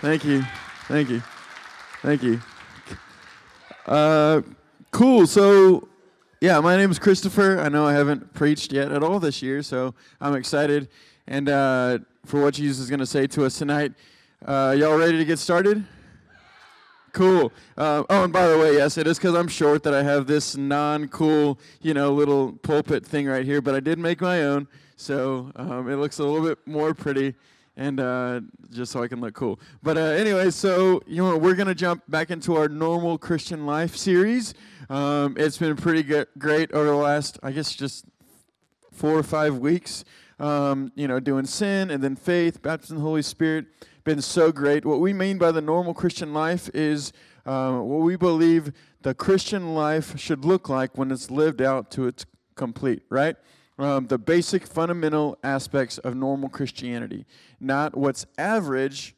Thank you. Thank you. Thank you. Uh, cool. So, yeah, my name is Christopher. I know I haven't preached yet at all this year, so I'm excited and uh, for what Jesus is going to say to us tonight. Uh, y'all ready to get started? Cool. Uh, oh, and by the way, yes, it is because I'm short that I have this non-cool, you know, little pulpit thing right here. But I did make my own, so um, it looks a little bit more pretty and uh, just so I can look cool. But uh, anyway, so you know we're gonna jump back into our normal Christian life series. Um, it's been pretty good, great over the last, I guess, just four or five weeks. Um, you know, doing sin and then faith, baptism the Holy Spirit. Been so great. What we mean by the normal Christian life is uh, what we believe the Christian life should look like when it's lived out to its complete, right? Um, the basic fundamental aspects of normal Christianity, not what's average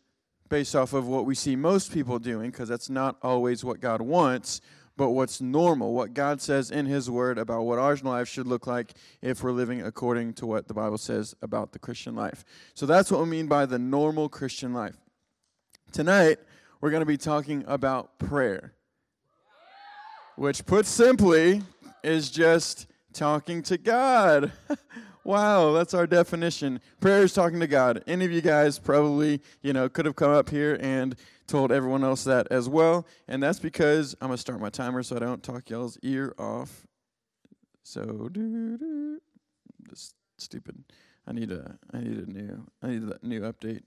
based off of what we see most people doing, because that's not always what God wants, but what's normal, what God says in His Word about what our life should look like if we're living according to what the Bible says about the Christian life. So that's what we mean by the normal Christian life. Tonight, we're going to be talking about prayer, which, put simply, is just talking to God. wow, that's our definition. Prayer is talking to God. Any of you guys probably, you know, could have come up here and told everyone else that as well. And that's because I'm going to start my timer so I don't talk y'all's ear off. So, doo, doo. this stupid. I need a I need a new I need a new update.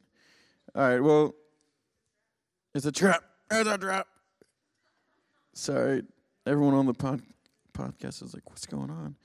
All right, well, it's a trap. There's a trap. Sorry, everyone on the pod, podcast is like, what's going on?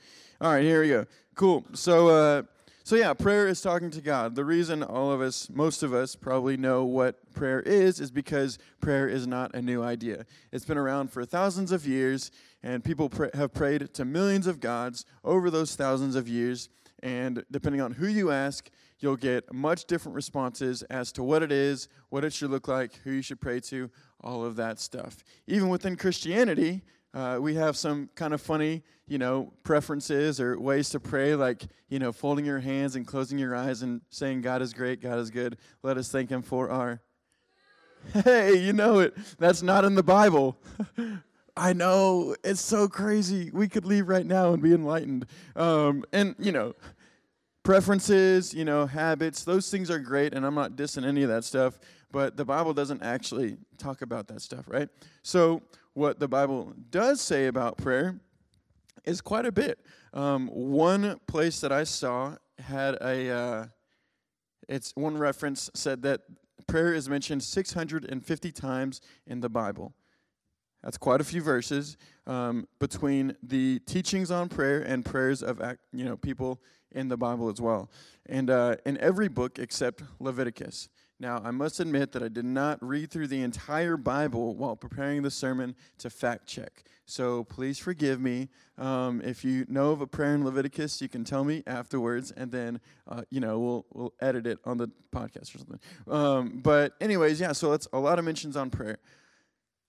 All right, here we go. Cool. So, uh, so yeah, prayer is talking to God. The reason all of us, most of us, probably know what prayer is, is because prayer is not a new idea. It's been around for thousands of years, and people pr- have prayed to millions of gods over those thousands of years. And depending on who you ask, you'll get much different responses as to what it is, what it should look like, who you should pray to, all of that stuff. Even within Christianity, uh, we have some kind of funny, you know, preferences or ways to pray, like, you know, folding your hands and closing your eyes and saying, God is great, God is good. Let us thank Him for our. Hey, you know it. That's not in the Bible. I know. It's so crazy. We could leave right now and be enlightened. Um, and, you know, preferences, you know, habits, those things are great, and I'm not dissing any of that stuff, but the Bible doesn't actually talk about that stuff, right? So, what the Bible does say about prayer is quite a bit. Um, one place that I saw had a, uh, it's one reference said that prayer is mentioned 650 times in the Bible. That's quite a few verses um, between the teachings on prayer and prayers of you know people in the Bible as well, and uh, in every book except Leviticus. Now, I must admit that I did not read through the entire Bible while preparing the sermon to fact check. So please forgive me. Um, if you know of a prayer in Leviticus, you can tell me afterwards, and then uh, you know we'll we'll edit it on the podcast or something. Um, but anyways, yeah. So it's a lot of mentions on prayer.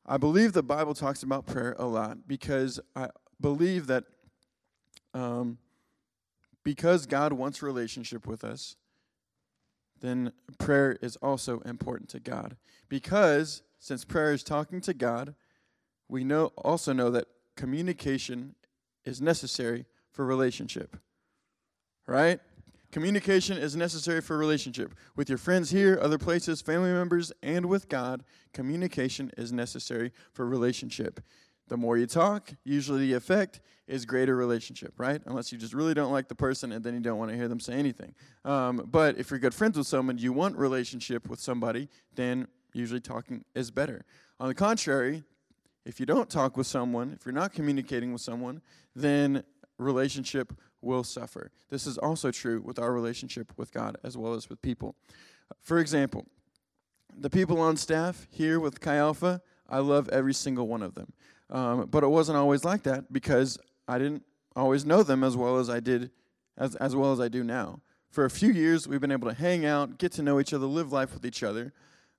I believe the Bible talks about prayer a lot because I believe that um, because God wants relationship with us, then prayer is also important to God. Because since prayer is talking to God, we know also know that communication is necessary for relationship. Right? Communication is necessary for relationship. With your friends here, other places, family members, and with God, communication is necessary for relationship. The more you talk, usually the effect is greater relationship, right? Unless you just really don't like the person and then you don't want to hear them say anything. Um, but if you're good friends with someone, you want relationship with somebody, then usually talking is better. On the contrary, if you don't talk with someone, if you're not communicating with someone, then relationship will suffer. This is also true with our relationship with God as well as with people. For example, the people on staff here with Chi Alpha, I love every single one of them. Um, but it wasn't always like that because I didn't always know them as well as I did, as, as well as I do now. For a few years, we've been able to hang out, get to know each other, live life with each other.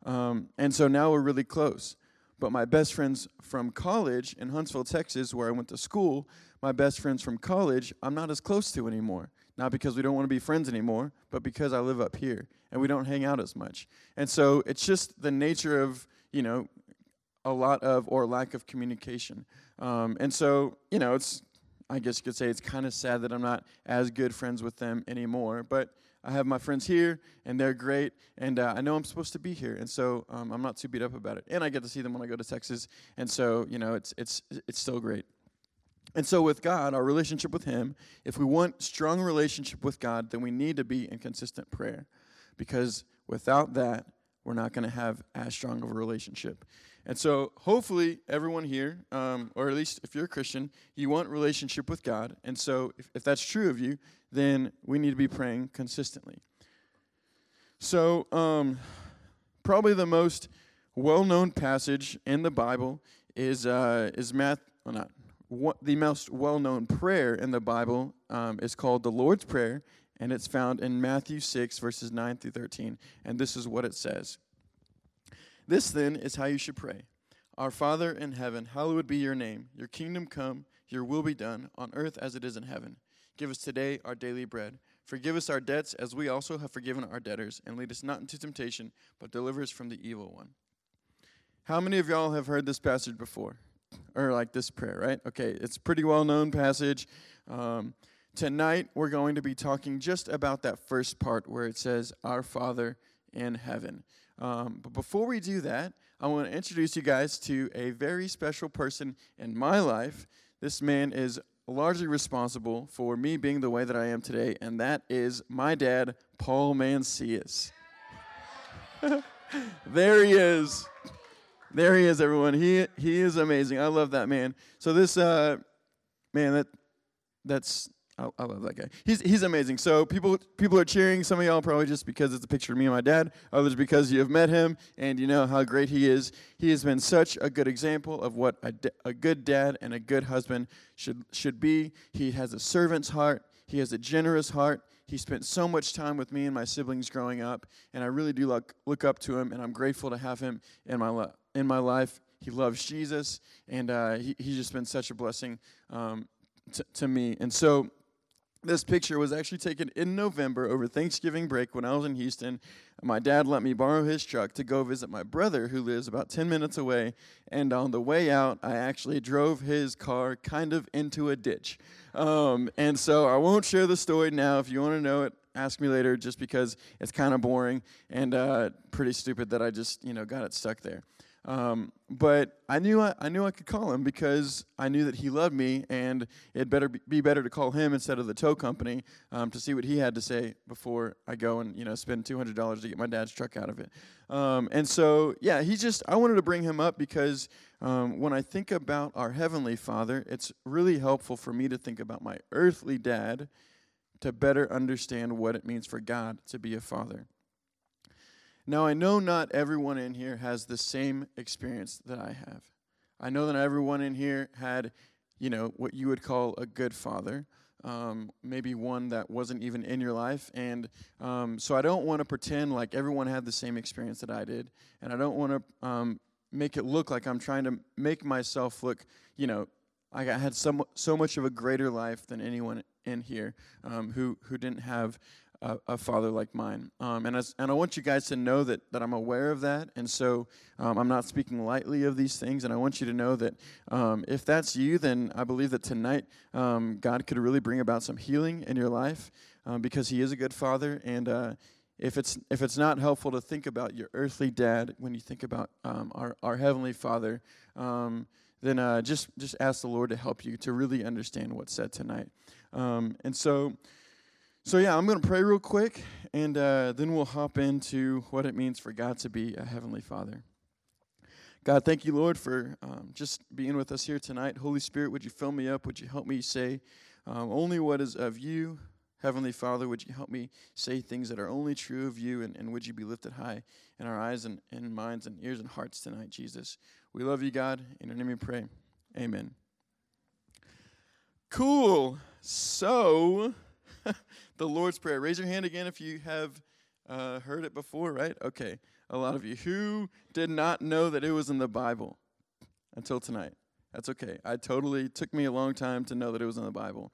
Um, and so now we're really close. But my best friends from college in Huntsville, Texas, where I went to school, my best friends from college, I'm not as close to anymore. not because we don't want to be friends anymore, but because I live up here and we don't hang out as much. And so it's just the nature of, you know, a lot of or lack of communication. Um, and so, you know, it's, I guess you could say it's kind of sad that I'm not as good friends with them anymore. But I have my friends here, and they're great, and uh, I know I'm supposed to be here, and so um, I'm not too beat up about it. And I get to see them when I go to Texas, and so you know, it's it's it's still great. And so with God, our relationship with Him, if we want strong relationship with God, then we need to be in consistent prayer, because without that, we're not going to have as strong of a relationship. And so, hopefully, everyone here, um, or at least if you're a Christian, you want relationship with God. And so, if, if that's true of you, then we need to be praying consistently. So, um, probably the most well-known passage in the Bible is uh, is Math. Well, not what, the most well-known prayer in the Bible um, is called the Lord's Prayer, and it's found in Matthew six verses nine through thirteen. And this is what it says. This then is how you should pray. Our Father in heaven, hallowed be your name. Your kingdom come, your will be done, on earth as it is in heaven. Give us today our daily bread. Forgive us our debts as we also have forgiven our debtors, and lead us not into temptation, but deliver us from the evil one. How many of y'all have heard this passage before? Or like this prayer, right? Okay, it's a pretty well known passage. Um, tonight, we're going to be talking just about that first part where it says, Our Father in heaven. Um, but before we do that, I want to introduce you guys to a very special person in my life. This man is largely responsible for me being the way that I am today, and that is my dad, Paul Mancias. there he is. There he is, everyone. He he is amazing. I love that man. So this uh, man that that's I, I, love that guy. He's he's amazing. So people people are cheering. Some of y'all probably just because it's a picture of me and my dad. Others because you have met him and you know how great he is. He has been such a good example of what a, a good dad and a good husband should should be. He has a servant's heart. He has a generous heart. He spent so much time with me and my siblings growing up, and I really do look look up to him, and I'm grateful to have him in my in my life. He loves Jesus, and uh, he, he's just been such a blessing um, t- to me. And so this picture was actually taken in November over Thanksgiving break when I was in Houston. My dad let me borrow his truck to go visit my brother who lives about 10 minutes away. And on the way out, I actually drove his car kind of into a ditch. Um, and so I won't share the story now. If you want to know it, ask me later just because it's kind of boring and uh, pretty stupid that I just, you know, got it stuck there. Um, but I knew I, I, knew I could call him because I knew that he loved me, and it better be better to call him instead of the tow company um, to see what he had to say before I go and you know spend two hundred dollars to get my dad's truck out of it. Um, and so yeah, he just I wanted to bring him up because um, when I think about our heavenly Father, it's really helpful for me to think about my earthly dad to better understand what it means for God to be a father. Now, I know not everyone in here has the same experience that I have. I know that everyone in here had, you know, what you would call a good father, um, maybe one that wasn't even in your life. And um, so I don't want to pretend like everyone had the same experience that I did. And I don't want to um, make it look like I'm trying to make myself look, you know, like I had so, so much of a greater life than anyone in here um, who, who didn't have a, a father like mine. Um, and, as, and I want you guys to know that, that I'm aware of that. And so um, I'm not speaking lightly of these things. And I want you to know that um, if that's you, then I believe that tonight um, God could really bring about some healing in your life um, because He is a good father. And uh, if it's if it's not helpful to think about your earthly dad when you think about um, our our heavenly Father, then uh, just just ask the Lord to help you to really understand what's said tonight. And so, so yeah, I'm going to pray real quick, and uh, then we'll hop into what it means for God to be a heavenly Father. God, thank you, Lord, for um, just being with us here tonight. Holy Spirit, would you fill me up? Would you help me say um, only what is of you? Heavenly Father, would you help me say things that are only true of you, and, and would you be lifted high in our eyes and, and minds and ears and hearts tonight, Jesus? We love you, God. In your name we pray. Amen. Cool. So, the Lord's Prayer. Raise your hand again if you have uh, heard it before, right? Okay, a lot of you. Who did not know that it was in the Bible until tonight? That's okay. I totally took me a long time to know that it was in the Bible.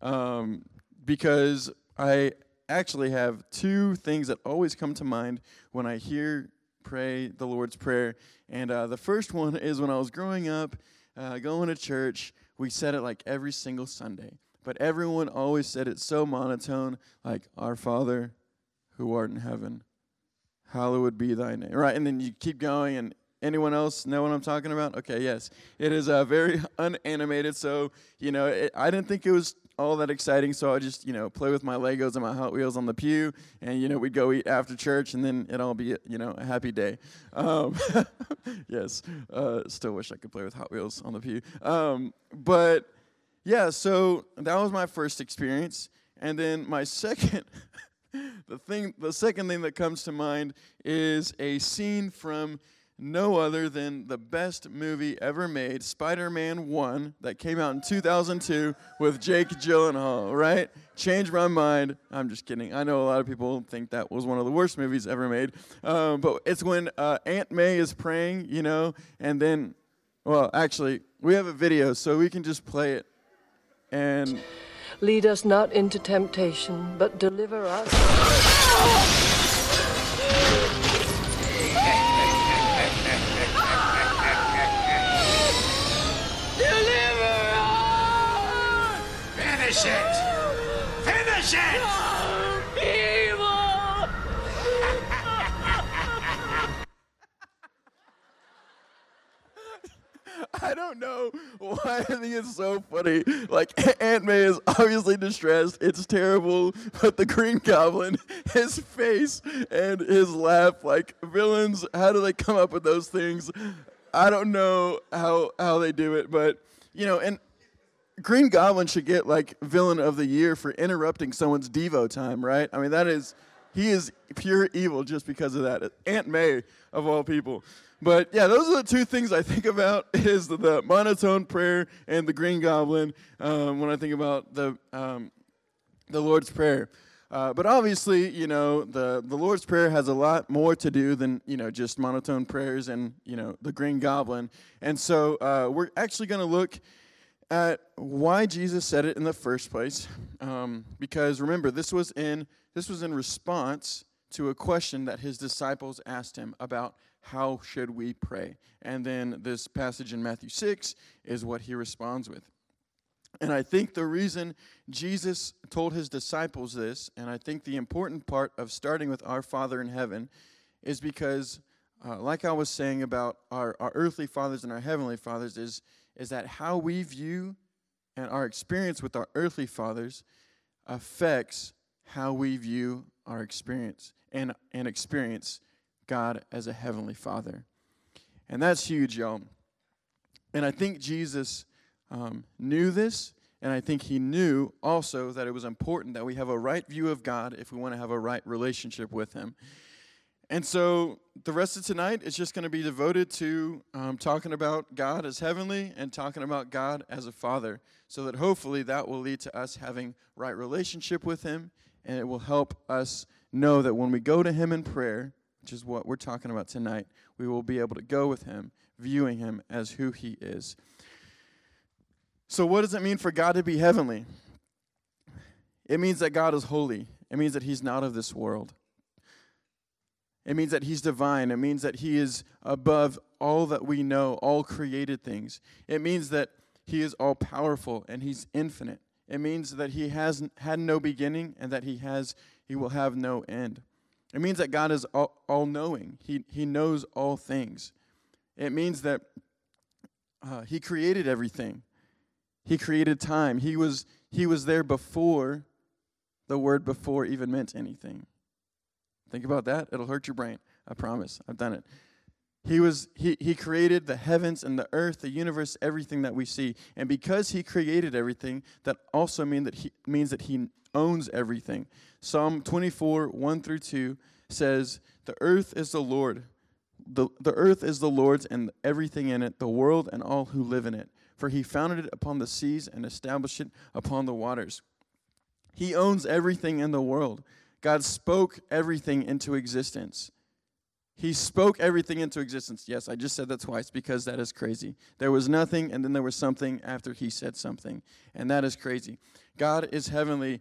Um, because I actually have two things that always come to mind when I hear pray the Lord's Prayer. And uh, the first one is when I was growing up, uh, going to church, we said it like every single Sunday. But everyone always said it so monotone, like, Our Father who art in heaven, hallowed be thy name. Right? And then you keep going, and anyone else know what I'm talking about? Okay, yes. It is uh, very unanimated, so, you know, it, I didn't think it was all that exciting. So I just, you know, play with my Legos and my Hot Wheels on the pew, and you know, we'd go eat after church, and then it'd all be, you know, a happy day. Um, yes, uh, still wish I could play with Hot Wheels on the pew. Um, but yeah, so that was my first experience, and then my second. the thing, the second thing that comes to mind is a scene from no other than the best movie ever made, Spider Man 1, that came out in 2002 with Jake Gyllenhaal, right? Changed my mind. I'm just kidding. I know a lot of people think that was one of the worst movies ever made. Um, but it's when uh, Aunt May is praying, you know, and then, well, actually, we have a video, so we can just play it. And. Lead us not into temptation, but deliver us. Finish it! Finish it! I think it's so funny. Like Aunt May is obviously distressed. It's terrible, but the Green Goblin, his face and his laugh, like villains, how do they come up with those things? I don't know how how they do it, but you know, and Green Goblin should get like villain of the year for interrupting someone's Devo time, right? I mean, that is, he is pure evil just because of that. Aunt May, of all people. But yeah, those are the two things I think about is the, the monotone prayer and the Green Goblin um, when I think about the, um, the Lord's Prayer. Uh, but obviously, you know, the, the Lord's Prayer has a lot more to do than, you know, just monotone prayers and, you know, the Green Goblin. And so uh, we're actually going to look at why Jesus said it in the first place. Um, because remember, this was in this was in response to a question that his disciples asked him about how should we pray. And then this passage in Matthew 6 is what he responds with. And I think the reason Jesus told his disciples this, and I think the important part of starting with our Father in heaven, is because, uh, like I was saying about our, our earthly fathers and our heavenly fathers, is is that how we view and our experience with our earthly fathers affects how we view our experience and, and experience God as a heavenly father. And that's huge, y'all. And I think Jesus um, knew this, and I think he knew also that it was important that we have a right view of God if we want to have a right relationship with him. And so the rest of tonight is just going to be devoted to um, talking about God as heavenly and talking about God as a father, so that hopefully that will lead to us having right relationship with Him, and it will help us know that when we go to Him in prayer, which is what we're talking about tonight, we will be able to go with Him, viewing Him as who He is. So, what does it mean for God to be heavenly? It means that God is holy. It means that He's not of this world. It means that He's divine. It means that He is above all that we know, all created things. It means that He is all powerful and He's infinite. It means that He has had no beginning and that He has He will have no end. It means that God is all, all knowing. He He knows all things. It means that uh, He created everything. He created time. He was He was there before the word before even meant anything. Think about that. It'll hurt your brain. I promise. I've done it. He was he, he created the heavens and the earth, the universe, everything that we see. And because he created everything, that also mean that he means that he owns everything. Psalm 24, 1 through 2 says, The earth is the Lord. The, the earth is the Lord's and everything in it, the world and all who live in it. For he founded it upon the seas and established it upon the waters. He owns everything in the world. God spoke everything into existence. He spoke everything into existence. Yes, I just said that twice because that is crazy. There was nothing, and then there was something after he said something. And that is crazy. God is heavenly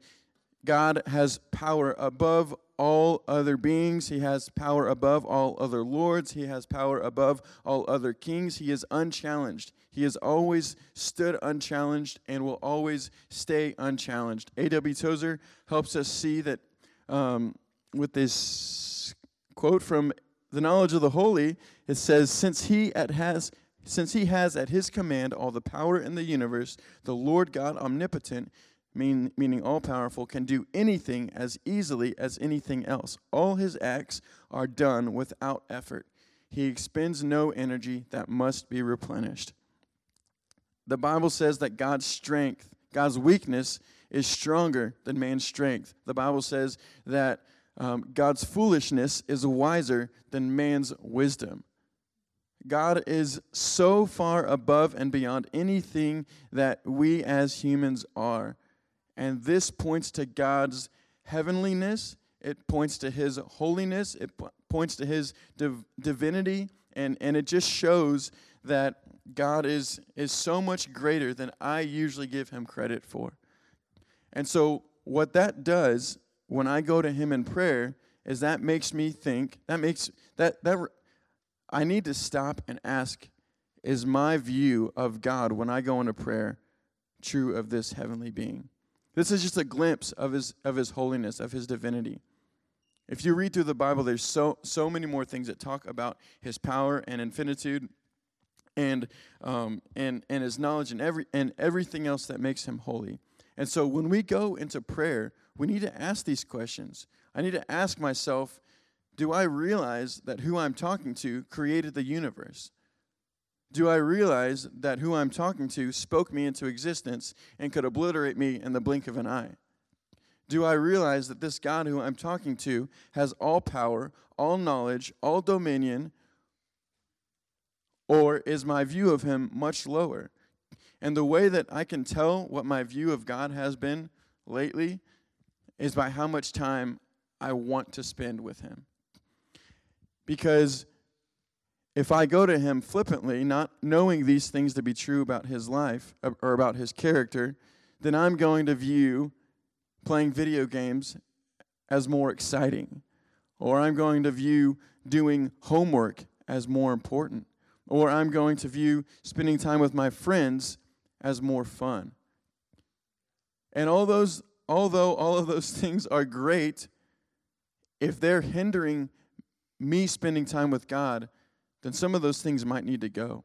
God has power above all other beings. He has power above all other lords. He has power above all other kings. He is unchallenged. He has always stood unchallenged and will always stay unchallenged. A.W. Tozer helps us see that um, with this quote from the knowledge of the holy, it says, Since he at has since he has at his command all the power in the universe, the Lord God omnipotent mean, meaning all powerful, can do anything as easily as anything else. All his acts are done without effort. He expends no energy that must be replenished. The Bible says that God's strength, God's weakness, is stronger than man's strength. The Bible says that um, God's foolishness is wiser than man's wisdom. God is so far above and beyond anything that we as humans are. And this points to God's heavenliness, it points to his holiness, it points to his div- divinity, and, and it just shows that God is, is so much greater than I usually give him credit for. And so, what that does when I go to him in prayer is that makes me think, that makes, that, that, I need to stop and ask, is my view of God when I go into prayer true of this heavenly being? This is just a glimpse of his, of his holiness, of his divinity. If you read through the Bible, there's so, so many more things that talk about his power and infinitude and, um, and, and his knowledge and, every, and everything else that makes him holy. And so when we go into prayer, we need to ask these questions. I need to ask myself, do I realize that who I'm talking to created the universe? do I realize that who I'm talking to spoke me into existence and could obliterate me in the blink of an eye? Do I realize that this God who I'm talking to has all power, all knowledge, all dominion? Or is my view of him much lower? And the way that I can tell what my view of God has been lately is by how much time I want to spend with him. Because if I go to him flippantly, not knowing these things to be true about his life uh, or about his character, then I'm going to view playing video games as more exciting. Or I'm going to view doing homework as more important. Or I'm going to view spending time with my friends as more fun. And all those, although all of those things are great, if they're hindering me spending time with God, then some of those things might need to go.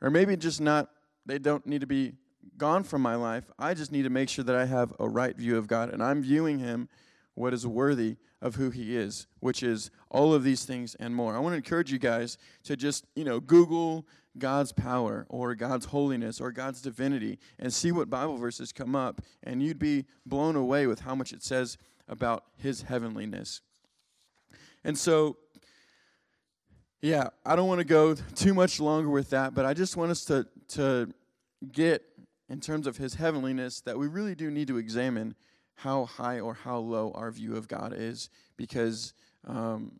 Or maybe just not, they don't need to be gone from my life. I just need to make sure that I have a right view of God and I'm viewing Him what is worthy of who He is, which is all of these things and more. I want to encourage you guys to just, you know, Google God's power or God's holiness or God's divinity and see what Bible verses come up, and you'd be blown away with how much it says about His heavenliness. And so, yeah, I don't want to go too much longer with that, but I just want us to, to get, in terms of his heavenliness, that we really do need to examine how high or how low our view of God is, because um,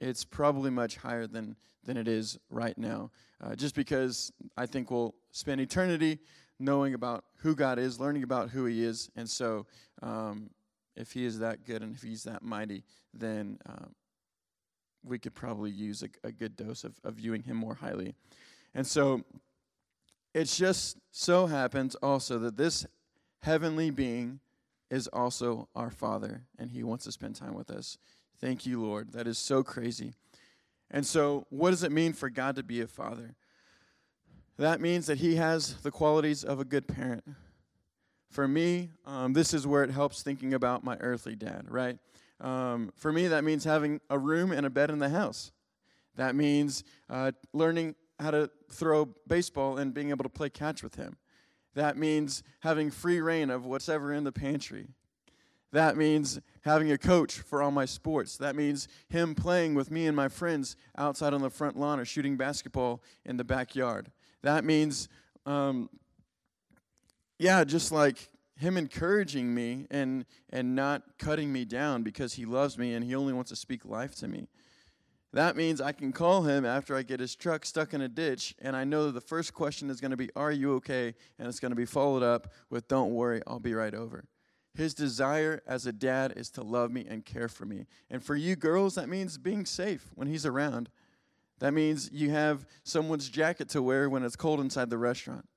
it's probably much higher than, than it is right now. Uh, just because I think we'll spend eternity knowing about who God is, learning about who He is, and so um, if He is that good and if He's that mighty, then um, we could probably use a, a good dose of, of viewing him more highly. And so it just so happens also that this heavenly being is also our Father, and He wants to spend time with us. Thank you, Lord. That is so crazy. And so, what does it mean for God to be a father? That means that He has the qualities of a good parent. For me, um, this is where it helps thinking about my earthly dad, right? Um, for me, that means having a room and a bed in the house. That means uh, learning how to throw baseball and being able to play catch with him. That means having free reign of whatever in the pantry. That means having a coach for all my sports. That means him playing with me and my friends outside on the front lawn or shooting basketball in the backyard. That means, um, yeah, just like him encouraging me and and not cutting me down because he loves me and he only wants to speak life to me. That means I can call him after I get his truck stuck in a ditch and I know that the first question is going to be are you okay and it's going to be followed up with don't worry, I'll be right over. His desire as a dad is to love me and care for me. And for you girls, that means being safe when he's around. That means you have someone's jacket to wear when it's cold inside the restaurant.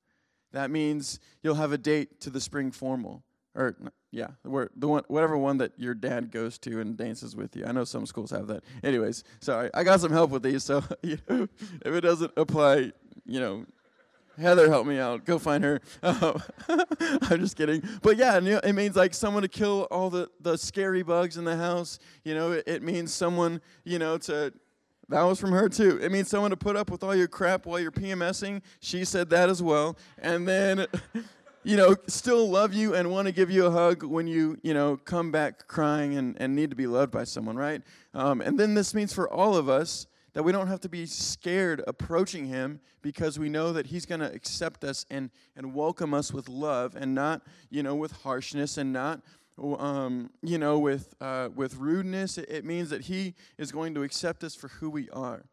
That means you'll have a date to the spring formal. Or, yeah, the one, whatever one that your dad goes to and dances with you. I know some schools have that. Anyways, sorry, I got some help with these, so you know, if it doesn't apply, you know, Heather, help me out. Go find her. Um, I'm just kidding. But yeah, it means like someone to kill all the, the scary bugs in the house. You know, it, it means someone, you know, to. That was from her too. It means someone to put up with all your crap while you're PMSing. She said that as well. And then, you know, still love you and want to give you a hug when you, you know, come back crying and, and need to be loved by someone, right? Um, and then this means for all of us that we don't have to be scared approaching him because we know that he's going to accept us and, and welcome us with love and not you know with harshness and not um, you know with uh, with rudeness. It, it means that he is going to accept us for who we are.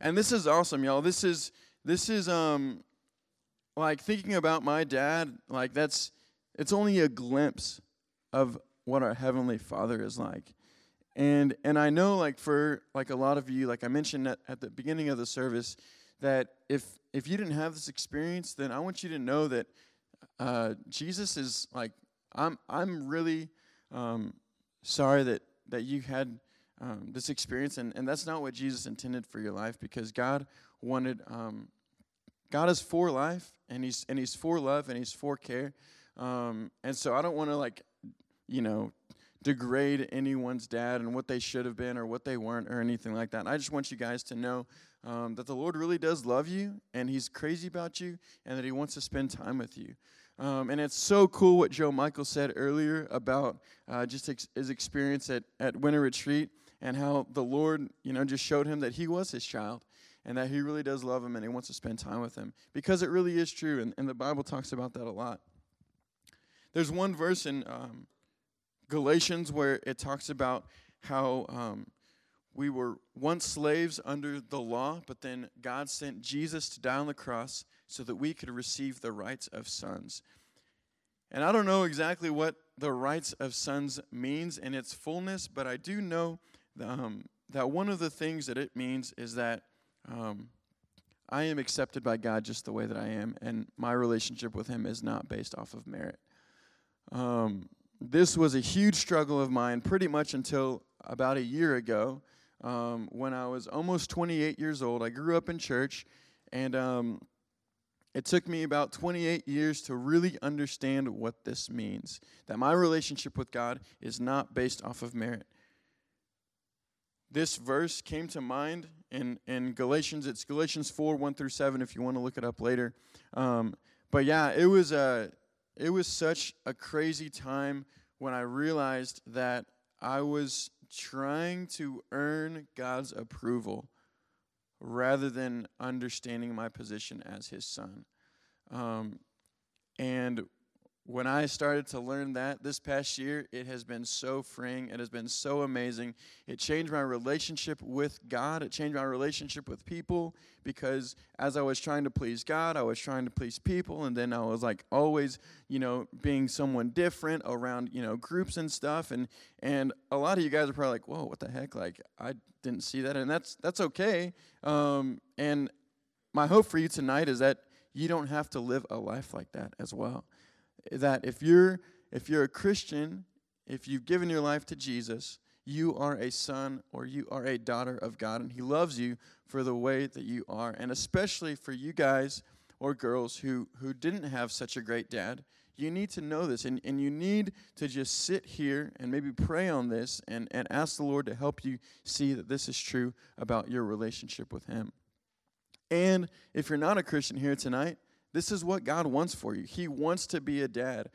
And this is awesome y'all. This is this is um like thinking about my dad like that's it's only a glimpse of what our heavenly father is like and and I know like for like a lot of you, like I mentioned at, at the beginning of the service, that if if you didn't have this experience, then I want you to know that uh, Jesus is like I'm I'm really um, sorry that that you had um, this experience, and, and that's not what Jesus intended for your life because God wanted um, God is for life, and he's and he's for love, and he's for care, um, and so I don't want to like you know degrade anyone's dad and what they should have been or what they weren't or anything like that. And I just want you guys to know um, that the Lord really does love you and He's crazy about you and that He wants to spend time with you. Um, and it's so cool what Joe Michael said earlier about uh, just ex- his experience at, at Winter Retreat and how the Lord, you know, just showed him that he was his child and that he really does love him and he wants to spend time with him because it really is true. And, and the Bible talks about that a lot. There's one verse in um, Galatians, where it talks about how um, we were once slaves under the law, but then God sent Jesus to die on the cross so that we could receive the rights of sons. And I don't know exactly what the rights of sons means in its fullness, but I do know um, that one of the things that it means is that um, I am accepted by God just the way that I am, and my relationship with Him is not based off of merit. Um, this was a huge struggle of mine pretty much until about a year ago um, when I was almost 28 years old. I grew up in church, and um, it took me about 28 years to really understand what this means that my relationship with God is not based off of merit. This verse came to mind in, in Galatians. It's Galatians 4 1 through 7 if you want to look it up later. Um, but yeah, it was a it was such a crazy time when I realized that I was trying to earn God's approval rather than understanding my position as His son. Um, and when I started to learn that this past year, it has been so freeing. It has been so amazing. It changed my relationship with God. It changed my relationship with people because as I was trying to please God, I was trying to please people. And then I was like always, you know, being someone different around, you know, groups and stuff. And, and a lot of you guys are probably like, whoa, what the heck? Like, I didn't see that. And that's, that's okay. Um, and my hope for you tonight is that you don't have to live a life like that as well that if you're if you're a Christian, if you've given your life to Jesus, you are a son or you are a daughter of God, and He loves you for the way that you are. And especially for you guys or girls who, who didn't have such a great dad, you need to know this. And, and you need to just sit here and maybe pray on this and, and ask the Lord to help you see that this is true about your relationship with Him. And if you're not a Christian here tonight, this is what God wants for you. He wants to be a dad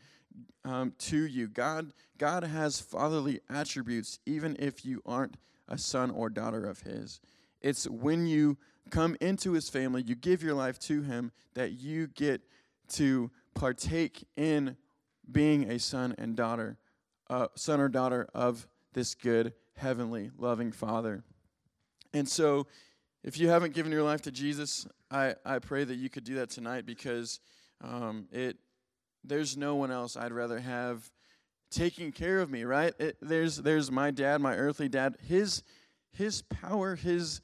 um, to you. God, God has fatherly attributes, even if you aren't a son or daughter of His. It's when you come into His family, you give your life to Him, that you get to partake in being a son and daughter, uh, son or daughter of this good, heavenly, loving Father. And so, if you haven't given your life to Jesus, I, I pray that you could do that tonight because um, it there's no one else I'd rather have taking care of me, right? It, there's there's my dad, my earthly dad. His his power, his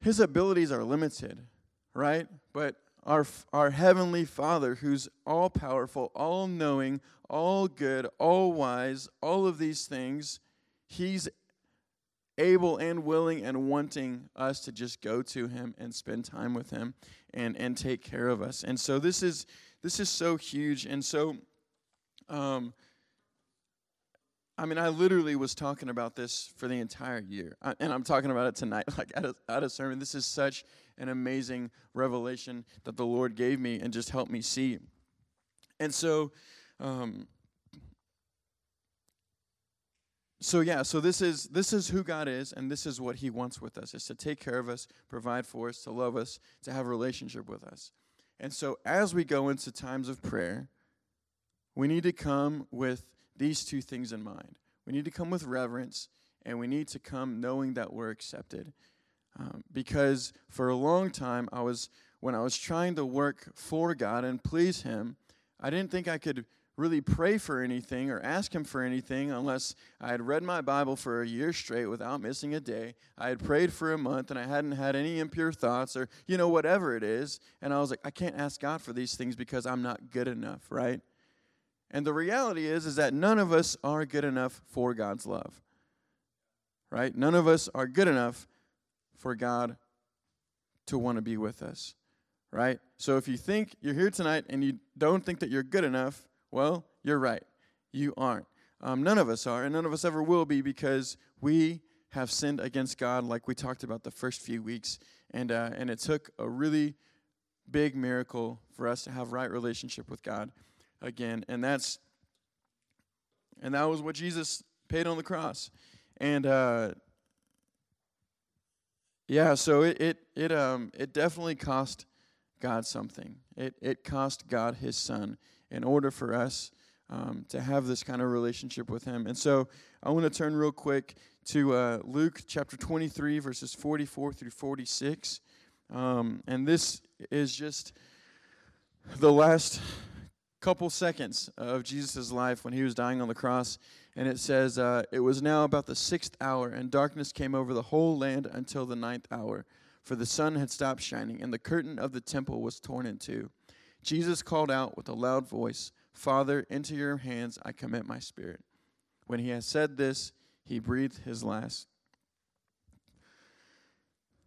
his abilities are limited, right? But our our heavenly Father who's all powerful, all knowing, all good, all wise, all of these things, he's able and willing and wanting us to just go to him and spend time with him and and take care of us. And so this is this is so huge and so um I mean, I literally was talking about this for the entire year, I, and I'm talking about it tonight, like at a, at a sermon. This is such an amazing revelation that the Lord gave me and just helped me see. And so, um, so yeah, so this is this is who God is, and this is what He wants with us: is to take care of us, provide for us, to love us, to have a relationship with us. And so, as we go into times of prayer, we need to come with these two things in mind. We need to come with reverence, and we need to come knowing that we're accepted. Um, because for a long time, I was when I was trying to work for God and please Him, I didn't think I could really pray for anything or ask Him for anything unless I had read my Bible for a year straight without missing a day. I had prayed for a month and I hadn't had any impure thoughts or, you know, whatever it is. And I was like, I can't ask God for these things because I'm not good enough, right? And the reality is is that none of us are good enough for God's love. Right? None of us are good enough for God to want to be with us. Right? So if you think you're here tonight and you don't think that you're good enough, well, you're right. You aren't. Um, none of us are, and none of us ever will be because we have sinned against God, like we talked about the first few weeks. And, uh, and it took a really big miracle for us to have right relationship with God again. And that's and that was what Jesus paid on the cross. And uh, yeah, so it it it um it definitely cost God something. It it cost God His Son in order for us um, to have this kind of relationship with Him. And so I want to turn real quick to uh, Luke chapter 23, verses 44 through 46. Um, and this is just the last couple seconds of Jesus' life when he was dying on the cross. And it says, uh, It was now about the sixth hour, and darkness came over the whole land until the ninth hour. For the sun had stopped shining, and the curtain of the temple was torn in two. Jesus called out with a loud voice, Father, into your hands I commit my spirit. When he had said this, he breathed his last.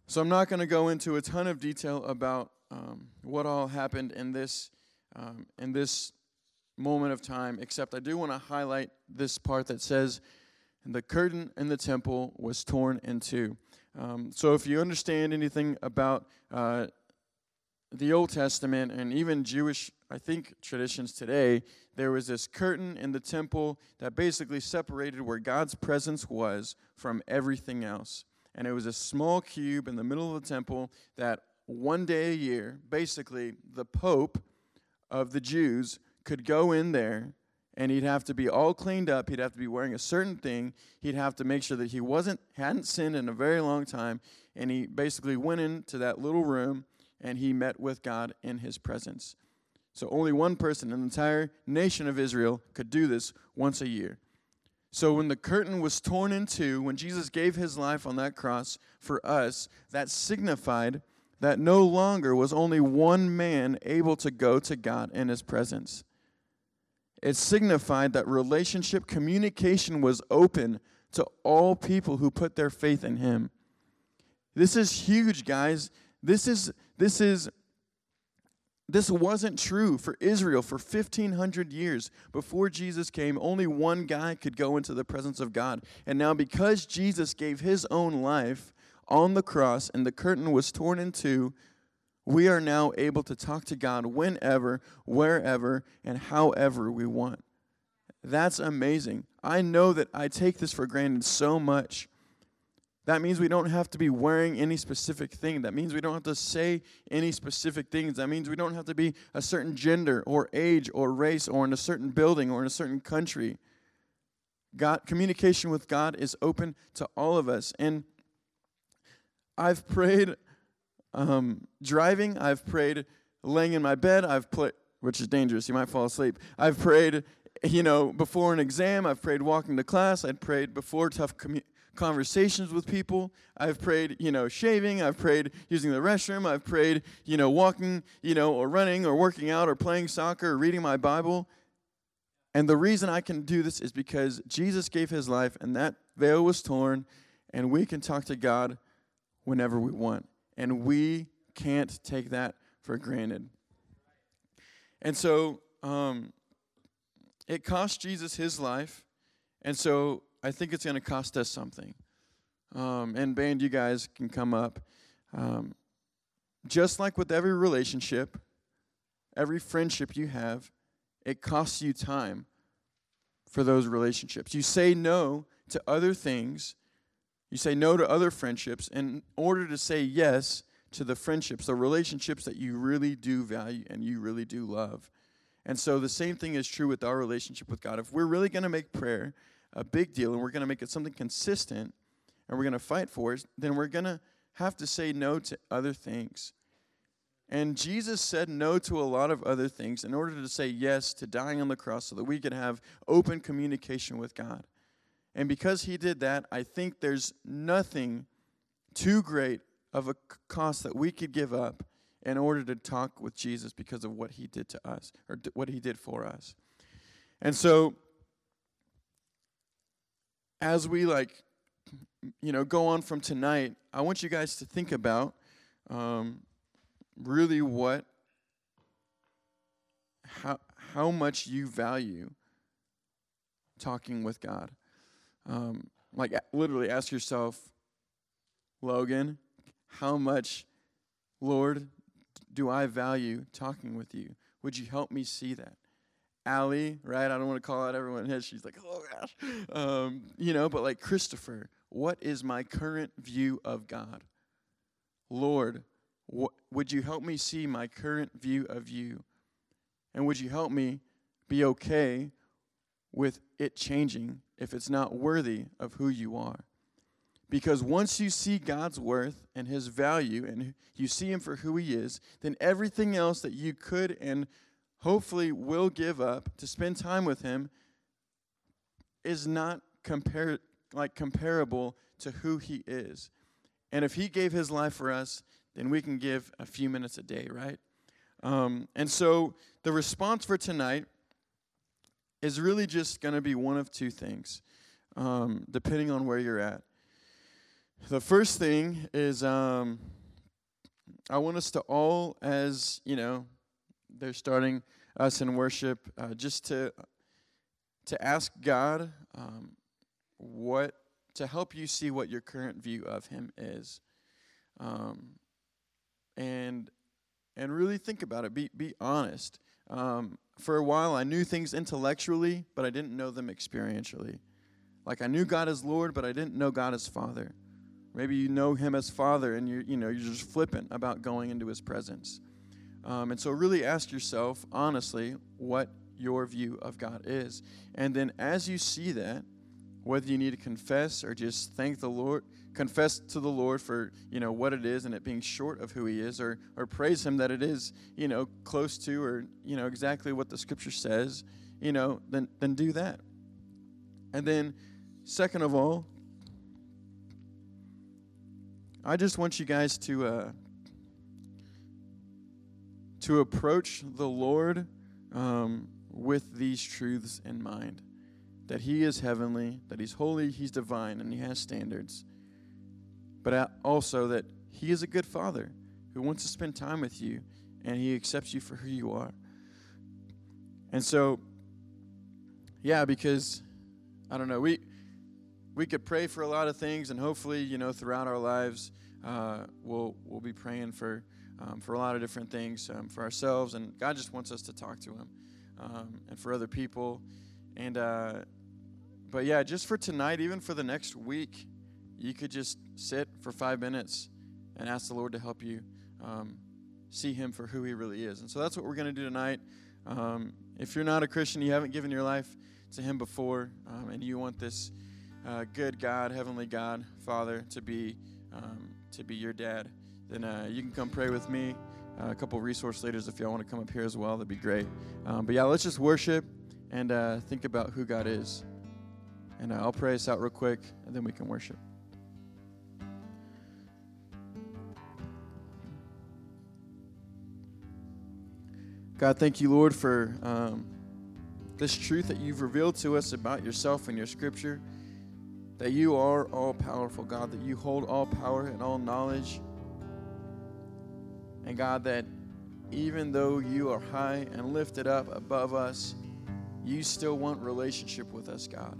So I'm not going to go into a ton of detail about um, what all happened in this um, in this moment of time, except I do want to highlight this part that says, the curtain in the temple was torn in two. Um, so if you understand anything about uh, the Old Testament and even Jewish, I think, traditions today, there was this curtain in the temple that basically separated where God's presence was from everything else. And it was a small cube in the middle of the temple that one day a year, basically, the Pope of the Jews could go in there and he'd have to be all cleaned up. He'd have to be wearing a certain thing. He'd have to make sure that he wasn't hadn't sinned in a very long time. And he basically went into that little room and he met with God in his presence. So only one person in the entire nation of Israel could do this once a year. So when the curtain was torn in two, when Jesus gave his life on that cross for us, that signified that no longer was only one man able to go to God in his presence. It signified that relationship communication was open to all people who put their faith in him. This is huge, guys. This is this is this wasn't true for Israel for 1500 years. Before Jesus came, only one guy could go into the presence of God. And now because Jesus gave his own life, on the cross and the curtain was torn in two, we are now able to talk to God whenever, wherever, and however we want. That's amazing. I know that I take this for granted so much. That means we don't have to be wearing any specific thing. That means we don't have to say any specific things. That means we don't have to be a certain gender or age or race or in a certain building or in a certain country. God communication with God is open to all of us. And I've prayed um, driving, I've prayed laying in my bed, I've put, which is dangerous. You might fall asleep. I've prayed, you know, before an exam. I've prayed walking to class. I've prayed before tough commu- conversations with people. I've prayed, you know, shaving. I've prayed using the restroom. I've prayed, you know, walking, you know, or running or working out or playing soccer or reading my Bible. And the reason I can do this is because Jesus gave his life and that veil was torn, and we can talk to God whenever we want. And we can't take that for granted. And so um, it cost Jesus his life, and so I think it's going to cost us something. Um, and, band, you guys can come up. Um, just like with every relationship, every friendship you have, it costs you time for those relationships. You say no to other things, you say no to other friendships in order to say yes to the friendships, the relationships that you really do value and you really do love. And so the same thing is true with our relationship with God. If we're really going to make prayer a big deal and we're going to make it something consistent and we're going to fight for it, then we're going to have to say no to other things. And Jesus said no to a lot of other things in order to say yes to dying on the cross so that we could have open communication with God. And because he did that, I think there's nothing too great of a cost that we could give up in order to talk with Jesus because of what he did to us or what he did for us. And so as we like you know go on from tonight, I want you guys to think about um, really what how how much you value talking with God. Um, like literally ask yourself, Logan, how much, Lord, do I value talking with you? Would you help me see that? Allie, right? I don't want to call out everyone. She's like, oh gosh, um, you know. But like Christopher, what is my current view of God? Lord, what, would you help me see my current view of you? And would you help me be okay with it changing if it's not worthy of who you are? Because once you see God's worth and his value and you see him for who he is, then everything else that you could and hopefully will give up to spend time with him is not compar- like comparable to who he is. And if he gave his life for us, then we can give a few minutes a day, right? Um, and so the response for tonight is really just going to be one of two things, um, depending on where you're at. The first thing is um, I want us to all, as you know, they're starting us in worship, uh, just to to ask God um, what to help you see what your current view of Him is. Um, and and really think about it. Be be honest. Um, for a while, I knew things intellectually, but I didn't know them experientially. Like I knew God as Lord, but I didn't know God as Father. Maybe you know Him as Father, and you you know you're just flippant about going into His presence. Um, and so, really ask yourself honestly what your view of God is, and then as you see that, whether you need to confess or just thank the Lord confess to the Lord for, you know, what it is and it being short of who he is or or praise him that it is, you know, close to or, you know, exactly what the scripture says, you know, then then do that. And then second of all, I just want you guys to uh, to approach the Lord um, with these truths in mind that He is heavenly, that He's holy, He's divine, and He has standards but also that He is a good Father who wants to spend time with you and He accepts you for who you are. And so, yeah, because I don't know, we we could pray for a lot of things, and hopefully, you know, throughout our lives, uh, we'll we'll be praying for um, for a lot of different things um, for ourselves, and God just wants us to talk to Him, um, and for other people, and uh, but yeah, just for tonight, even for the next week, you could just sit for five minutes and ask the Lord to help you um, see Him for who He really is. And so that's what we're going to do tonight. Um, if you're not a Christian, you haven't given your life to Him before, um, and you want this uh, good God, heavenly God, Father, to be to be your dad, then uh, you can come pray with me. uh, a couple resource leaders if y'all want to come up here as well. That'd be great. Um, but yeah, let's just worship and uh, think about who God is. And uh, I'll pray us out real quick, and then we can worship. God, thank you, Lord, for um, this truth that you've revealed to us about yourself in your scripture. That you are all powerful, God, that you hold all power and all knowledge. And God, that even though you are high and lifted up above us, you still want relationship with us, God.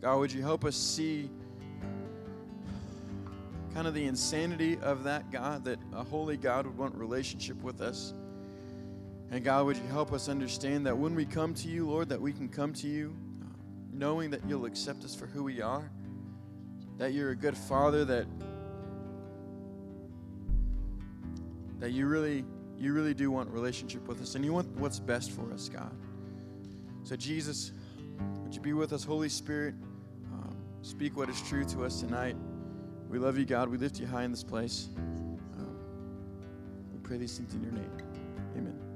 God, would you help us see kind of the insanity of that, God, that a holy God would want relationship with us? And God, would you help us understand that when we come to you, Lord, that we can come to you knowing that you'll accept us for who we are, that you're a good father, that that you really you really do want relationship with us and you want what's best for us, God. So Jesus, would you be with us, Holy Spirit? Um, speak what is true to us tonight. We love you, God. We lift you high in this place. Um, we pray these things in your name. Amen.